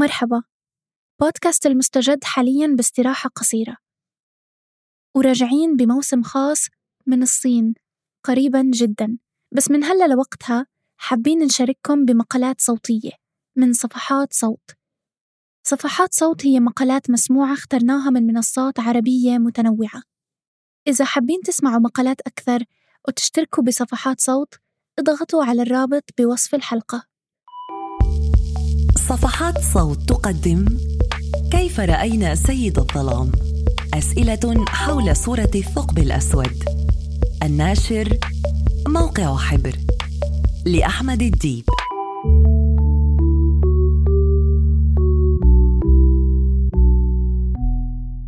مرحبا. بودكاست المستجد حاليا باستراحة قصيرة. وراجعين بموسم خاص من الصين قريبا جدا. بس من هلأ لوقتها حابين نشارككم بمقالات صوتية من صفحات صوت. صفحات صوت هي مقالات مسموعة اخترناها من منصات عربية متنوعة. إذا حابين تسمعوا مقالات أكثر وتشتركوا بصفحات صوت اضغطوا على الرابط بوصف الحلقة. صفحات صوت تقدم كيف رأينا سيد الظلام؟ أسئلة حول صورة الثقب الأسود. الناشر موقع حبر. لأحمد الديب.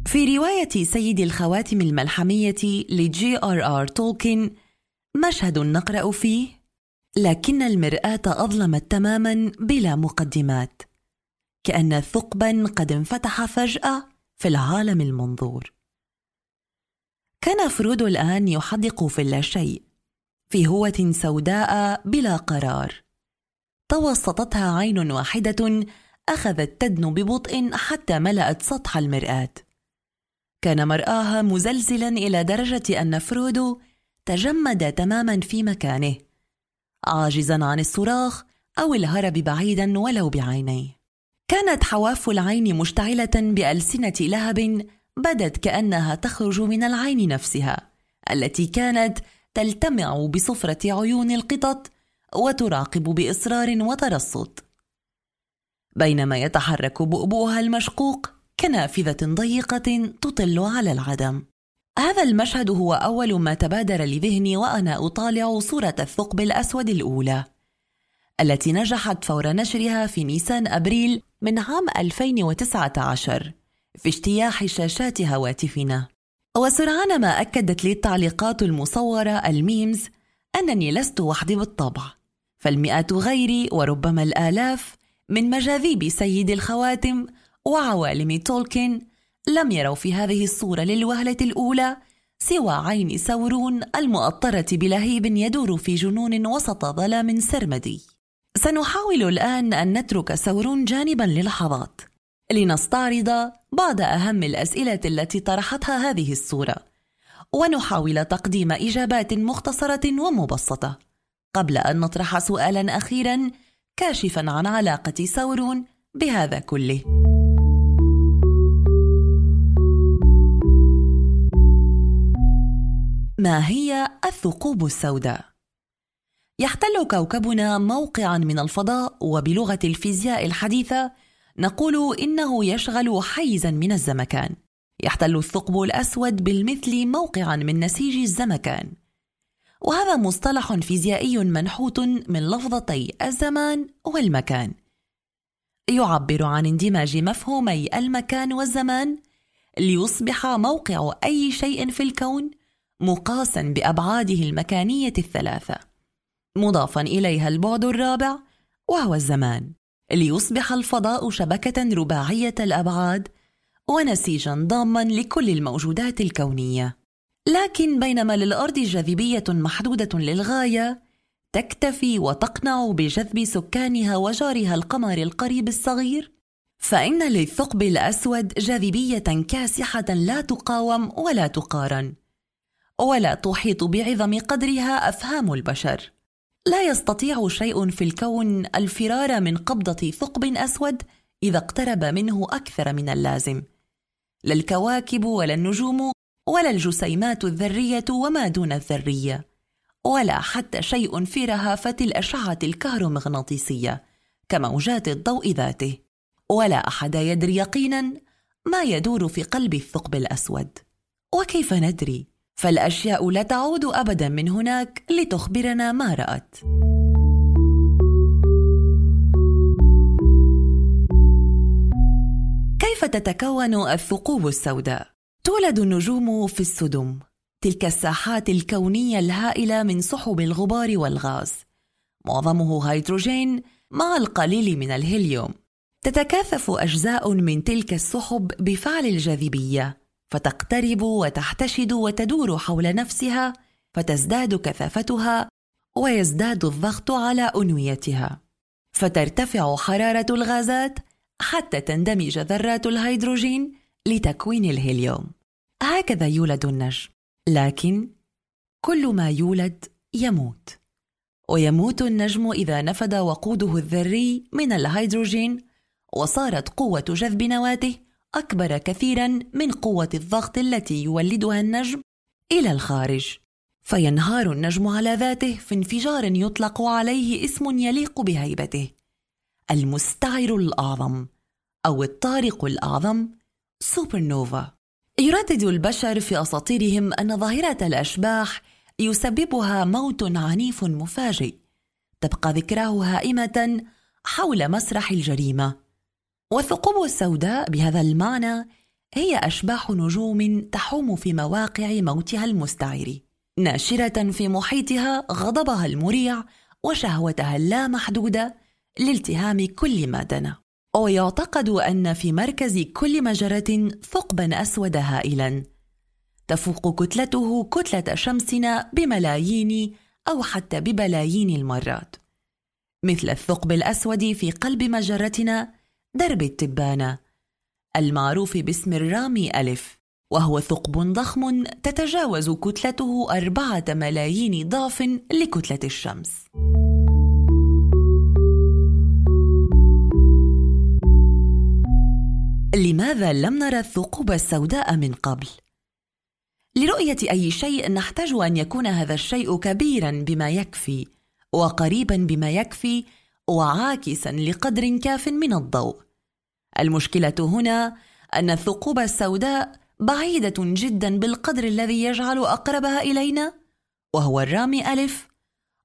في رواية سيد الخواتم الملحمية لجي آر آر تولكن مشهد نقرأ فيه لكن المرآة أظلمت تماما بلا مقدمات كأن ثقبا قد انفتح فجأة في العالم المنظور. كان فرودو الآن يحدق في اللاشيء في هوة سوداء بلا قرار. توسطتها عين واحدة أخذت تدنو ببطء حتى ملأت سطح المرآة. كان مرآها مزلزلا إلى درجة أن فرودو تجمد تماما في مكانه. عاجزا عن الصراخ أو الهرب بعيدا ولو بعينيه. كانت حواف العين مشتعلة بألسنة لهب بدت كأنها تخرج من العين نفسها التي كانت تلتمع بصفرة عيون القطط وتراقب بإصرار وترصد. بينما يتحرك بؤبؤها المشقوق كنافذة ضيقة تطل على العدم. هذا المشهد هو أول ما تبادر لذهني وأنا أطالع صورة الثقب الأسود الأولى التي نجحت فور نشرها في نيسان أبريل من عام 2019 في اجتياح شاشات هواتفنا. وسرعان ما أكدت لي التعليقات المصورة ال memes أنني لست وحدي بالطبع فالمئات غيري وربما الآلاف من مجاذيب سيد الخواتم وعوالم تولكن لم يروا في هذه الصورة للوهلة الأولى سوى عين سورون المؤطرة بلهيب يدور في جنون وسط ظلام سرمدي. سنحاول الآن أن نترك سورون جانبا للحظات. لنستعرض بعض أهم الأسئلة التي طرحتها هذه الصورة. ونحاول تقديم إجابات مختصرة ومبسطة. قبل أن نطرح سؤالا أخيرا كاشفا عن علاقة سورون بهذا كله. ما هي الثقوب السوداء؟ يحتل كوكبنا موقعا من الفضاء وبلغة الفيزياء الحديثة نقول إنه يشغل حيزا من الزمكان. يحتل الثقب الأسود بالمثل موقعا من نسيج الزمكان. وهذا مصطلح فيزيائي منحوت من لفظتي الزمان والمكان. يعبر عن اندماج مفهومي المكان والزمان ليصبح موقع أي شيء في الكون مقاسا بأبعاده المكانية الثلاثة. مضافا إليها البعد الرابع وهو الزمان. ليصبح الفضاء شبكة رباعية الأبعاد ونسيجا ضاما لكل الموجودات الكونية. لكن بينما للأرض جاذبية محدودة للغاية تكتفي وتقنع بجذب سكانها وجارها القمر القريب الصغير فإن للثقب الأسود جاذبية كاسحة لا تقاوم ولا تقارن. ولا تحيط بعظم قدرها أفهام البشر. لا يستطيع شيء في الكون الفرار من قبضة ثقب أسود إذا اقترب منه أكثر من اللازم. لا الكواكب ولا النجوم ولا الجسيمات الذرية وما دون الذرية ولا حتى شيء في رهافة الأشعة الكهرومغناطيسية كموجات الضوء ذاته. ولا أحد يدري يقينا ما يدور في قلب الثقب الأسود. وكيف ندري؟ فالأشياء لا تعود ابدا من هناك لتخبرنا ما رأت. كيف تتكون الثقوب السوداء؟ تولد النجوم في السدم تلك الساحات الكونية الهائلة من سحب الغبار والغاز. معظمه هيدروجين مع القليل من الهيليوم. تتكاثف أجزاء من تلك السحب بفعل الجاذبية. فتقترب وتحتشد وتدور حول نفسها فتزداد كثافتها ويزداد الضغط على أنويتها. فترتفع حرارة الغازات حتى تندمج ذرات الهيدروجين لتكوين الهيليوم. هكذا يولد النجم لكن كل ما يولد يموت. ويموت النجم إذا نفد وقوده الذري من الهيدروجين وصارت قوة جذب نواته أكبر كثيرا من قوة الضغط التي يولدها النجم إلى الخارج. فينهار النجم على ذاته في انفجار يطلق عليه اسم يليق بهيبته. المستعر الأعظم أو الطارق الأعظم سوبر نوفا يردد البشر في أساطيرهم أن ظاهرة الأشباح يسببها موت عنيف مفاجئ. تبقى ذكراه هائمة حول مسرح الجريمة. والثقوب السوداء بهذا المعنى هي أشباح نجوم تحوم في مواقع موتها المستعر ناشرة في محيطها غضبها المريع وشهوتها اللامحدودة لالتهام كل ما دنا. ويعتقد أن في مركز كل مجرة ثقبا أسود هائلا تفوق كتلته كتلة شمسنا بملايين أو حتى ببلايين المرات. مثل الثقب الأسود في قلب مجرتنا درب التبانة المعروف باسم الرامي ألف وهو ثقب ضخم تتجاوز كتلته أربعة ملايين ضعف لكتلة الشمس. لماذا لم نرى الثقوب السوداء من قبل؟ لرؤية أي شيء نحتاج أن يكون هذا الشيء كبيرا بما يكفي وقريبا بما يكفي وعاكسا لقدر كاف من الضوء. المشكلة هنا أن الثقوب السوداء بعيدة جدا بالقدر الذي يجعل أقربها إلينا وهو الرامي ألف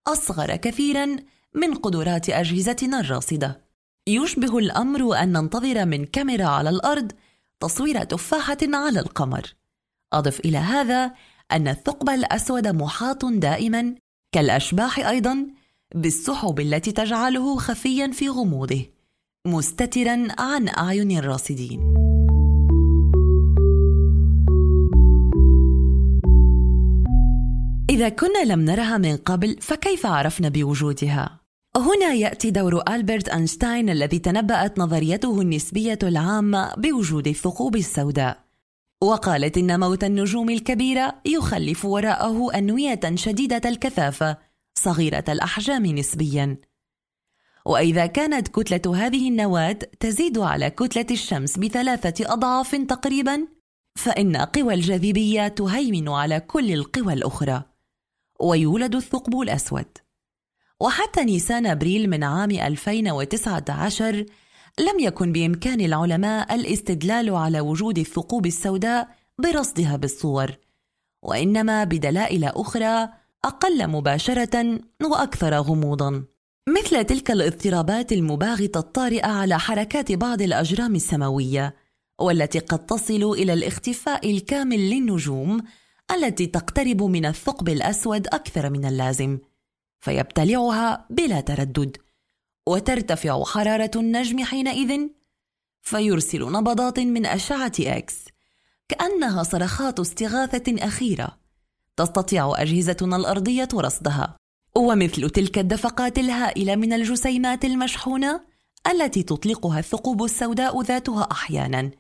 أصغر كثيرا من قدرات أجهزتنا الراصدة يشبه الأمر أن ننتظر من كاميرا على الأرض تصوير تفاحة على القمر أضف إلى هذا أن الثقب الأسود محاط دائما كالأشباح أيضا بالسحب التي تجعله خفيا في غموضه مستترا عن أعين الراصدين إذا كنا لم نرها من قبل فكيف عرفنا بوجودها؟ هنا يأتي دور ألبرت أينشتاين الذي تنبأت نظريته النسبية العامة بوجود الثقوب السوداء وقالت إن موت النجوم الكبيرة يخلف وراءه أنوية شديدة الكثافة صغيرة الأحجام نسبياً. وإذا كانت كتلة هذه النواة تزيد على كتلة الشمس بثلاثة أضعاف تقريباً فإن قوى الجاذبية تهيمن على كل القوى الأخرى ويولد الثقب الأسود. وحتى نيسان أبريل من عام 2019 لم يكن بإمكان العلماء الاستدلال على وجود الثقوب السوداء برصدها بالصور وإنما بدلائل أخرى أقل مباشرة وأكثر غموضا. مثل تلك الاضطرابات المباغتة الطارئة على حركات بعض الأجرام السماوية والتي قد تصل إلى الاختفاء الكامل للنجوم التي تقترب من الثقب الأسود أكثر من اللازم فيبتلعها بلا تردد. وترتفع حرارة النجم حينئذ فيرسل نبضات من أشعة إكس كأنها صرخات استغاثة أخيرة. تستطيع أجهزتنا الأرضية رصدها. ومثل تلك الدفقات الهائلة من الجسيمات المشحونة التي تطلقها الثقوب السوداء ذاتها أحيانا.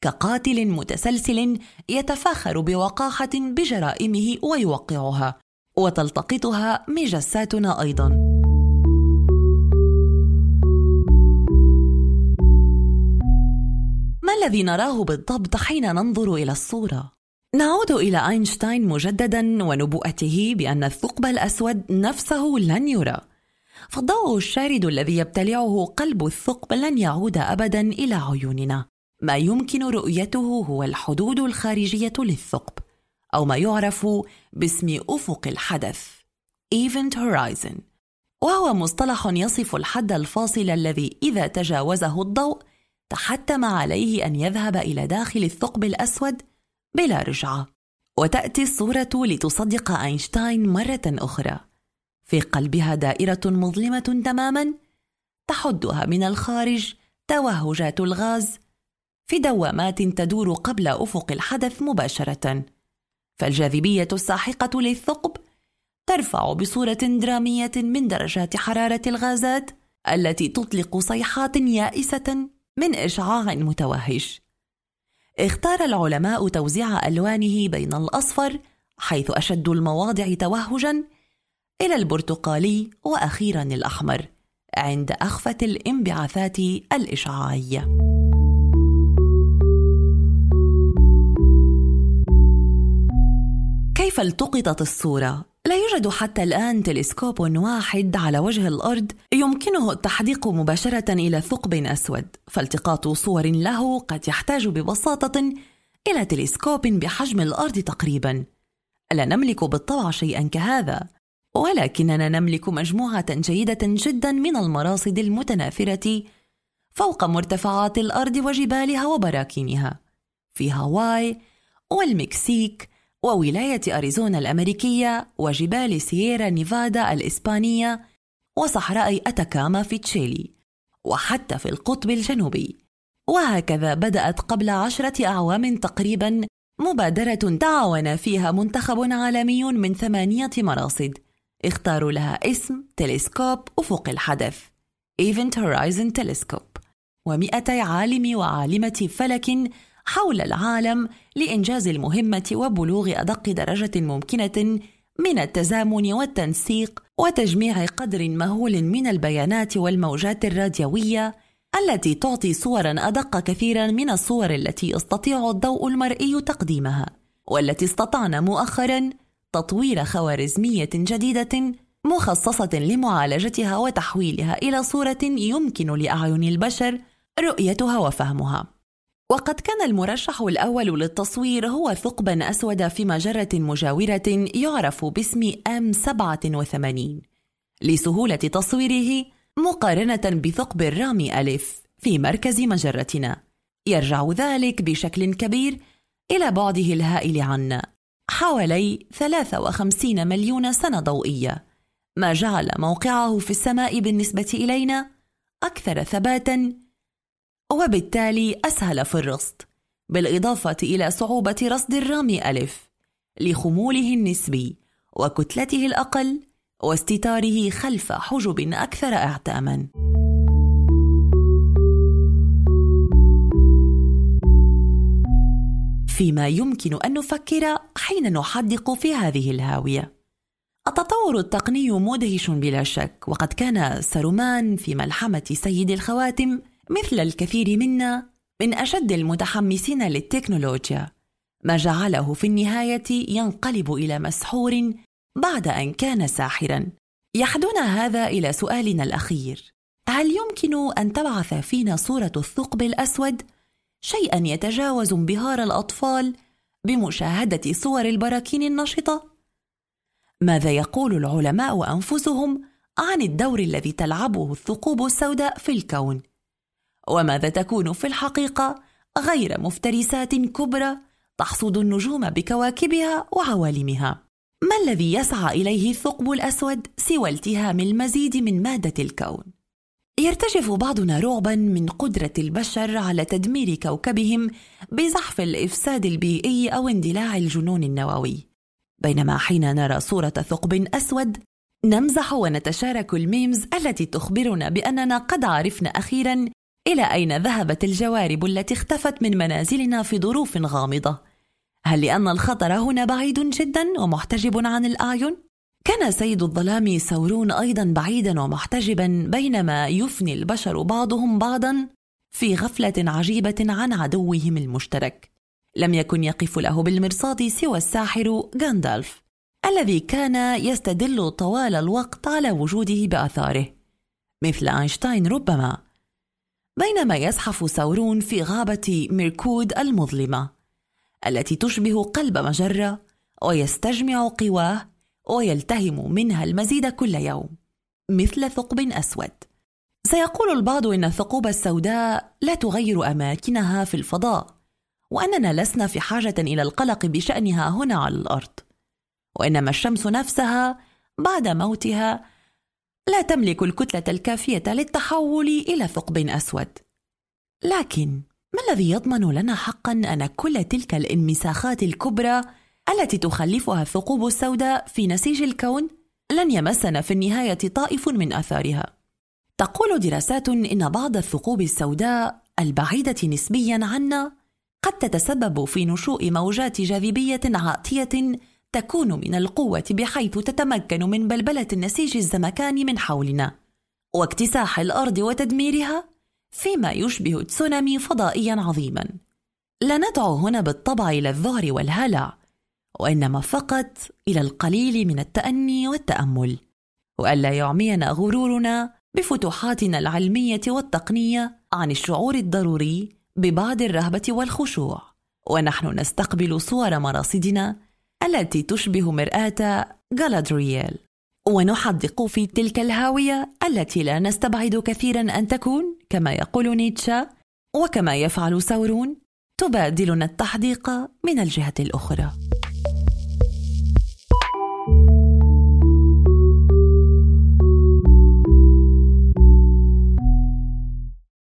كقاتل متسلسل يتفاخر بوقاحة بجرائمه ويوقعها وتلتقطها مجساتنا أيضا. ما الذي نراه بالضبط حين ننظر إلى الصورة؟ نعود إلى أينشتاين مجددا ونبوءته بأن الثقب الأسود نفسه لن يرى. فالضوء الشارد الذي يبتلعه قلب الثقب لن يعود ابدا إلى عيوننا. ما يمكن رؤيته هو الحدود الخارجية للثقب أو ما يعرف باسم أفق الحدث Event Horizon. وهو مصطلح يصف الحد الفاصل الذي إذا تجاوزه الضوء تحتم عليه أن يذهب إلى داخل الثقب الأسود بلا رجعة. وتأتي الصورة لتصدق أينشتاين مرة أخرى. في قلبها دائرة مظلمة تماما. تحدها من الخارج توهجات الغاز في دوامات تدور قبل أفق الحدث مباشرة. فالجاذبية الساحقة للثقب ترفع بصورة درامية من درجات حرارة الغازات التي تطلق صيحات يائسة من إشعاع متوهج. اختار العلماء توزيع ألوانه بين الأصفر حيث أشد المواضع توهجا إلى البرتقالي وأخيرا الأحمر عند أخفة الانبعاثات الإشعاعية. كيف التقطت الصورة؟ لا يوجد حتى الآن تلسكوب واحد على وجه الأرض يمكنه التحديق مباشرة إلى ثقب أسود، فالتقاط صور له قد يحتاج ببساطة إلى تلسكوب بحجم الأرض تقريبا. لا نملك بالطبع شيئا كهذا، ولكننا نملك مجموعة جيدة جدا من المراصد المتناثرة فوق مرتفعات الأرض وجبالها وبراكينها في هاواي والمكسيك وولاية أريزونا الأمريكية وجبال سييرا نيفادا الإسبانية وصحراء أتاكاما في تشيلي وحتى في القطب الجنوبي. وهكذا بدأت قبل عشرة أعوام تقريبا مبادرة تعاون فيها منتخب عالمي من ثمانية مراصد. اختاروا لها اسم تلسكوب أفق الحدث Event Horizon Telescope ومئتي عالم وعالمة فلك حول العالم لإنجاز المهمة وبلوغ أدق درجة ممكنة من التزامن والتنسيق وتجميع قدر مهول من البيانات والموجات الراديوية التي تعطي صورا أدق كثيرا من الصور التي يستطيع الضوء المرئي تقديمها والتي استطعنا مؤخرا تطوير خوارزمية جديدة مخصصة لمعالجتها وتحويلها إلى صورة يمكن لأعين البشر رؤيتها وفهمها. وقد كان المرشح الأول للتصوير هو ثقبا أسود في مجرة مجاورة يعرف باسم M87 لسهولة تصويره مقارنة بثقب الرامي ألف في مركز مجرتنا. يرجع ذلك بشكل كبير إلى بعده الهائل عنا حوالي 53 مليون سنة ضوئية. ما جعل موقعه في السماء بالنسبة إلينا أكثر ثباتا وبالتالي أسهل في الرصد بالإضافة إلى صعوبة رصد الرامي ألف لخموله النسبي وكتلته الأقل واستتاره خلف حجب أكثر إعتاماً. فيما يمكن أن نفكر حين نحدق في هذه الهاوية التطور التقني مدهش بلا شك وقد كان سارومان في ملحمة سيد الخواتم مثل الكثير منا من أشد المتحمسين للتكنولوجيا ما جعله في النهاية ينقلب إلى مسحور بعد أن كان ساحرا. يحدنا هذا إلى سؤالنا الأخير. هل يمكن أن تبعث فينا صورة الثقب الأسود؟ شيئا يتجاوز انبهار الأطفال بمشاهدة صور البراكين النشطة؟ ماذا يقول العلماء أنفسهم عن الدور الذي تلعبه الثقوب السوداء في الكون؟ وماذا تكون في الحقيقة؟ غير مفترسات كبرى تحصد النجوم بكواكبها وعوالمها. ما الذي يسعى إليه الثقب الأسود سوى التهام المزيد من مادة الكون؟ يرتجف بعضنا رعبا من قدرة البشر على تدمير كوكبهم بزحف الإفساد البيئي أو اندلاع الجنون النووي. بينما حين نرى صورة ثقب أسود نمزح ونتشارك الميمز التي تخبرنا بأننا قد عرفنا أخيرا إلى أين ذهبت الجوارب التي اختفت من منازلنا في ظروف غامضة؟ هل لأن الخطر هنا بعيد جدا ومحتجب عن الأعين؟ كان سيد الظلام سورون أيضا بعيدا ومحتجبا بينما يفني البشر بعضهم بعضا في غفلة عجيبة عن عدوهم المشترك. لم يكن يقف له بالمرصاد سوى الساحر غاندالف الذي كان يستدل طوال الوقت على وجوده بآثاره. مثل أينشتاين ربما بينما يزحف سورون في غابة ميركود المظلمة التي تشبه قلب مجرة ويستجمع قواه ويلتهم منها المزيد كل يوم مثل ثقب أسود. سيقول البعض إن الثقوب السوداء لا تغير أماكنها في الفضاء وأننا لسنا في حاجة إلى القلق بشأنها هنا على الأرض. وإنما الشمس نفسها بعد موتها لا تملك الكتلة الكافية للتحول إلى ثقب أسود. لكن ما الذي يضمن لنا حقا أن كل تلك الانمساخات الكبرى التي تخلفها الثقوب السوداء في نسيج الكون لن يمسنا في النهاية طائف من آثارها؟ تقول دراسات إن بعض الثقوب السوداء البعيدة نسبيا عنا قد تتسبب في نشوء موجات جاذبية عاتية تكون من القوة بحيث تتمكن من بلبلة النسيج الزمكاني من حولنا. واكتساح الأرض وتدميرها فيما يشبه تسونامي فضائيا عظيما. لا ندعو هنا بالطبع إلى الذعر والهلع وإنما فقط إلى القليل من التأني والتأمل. وألا يعمينا غرورنا بفتوحاتنا العلمية والتقنية عن الشعور الضروري ببعض الرهبة والخشوع. ونحن نستقبل صور مراصدنا التي تشبه مرآة غالادرييل. ونحدق في تلك الهاوية التي لا نستبعد كثيرا أن تكون كما يقول نيتشا وكما يفعل سورون تبادلنا التحديق من الجهة الأخرى.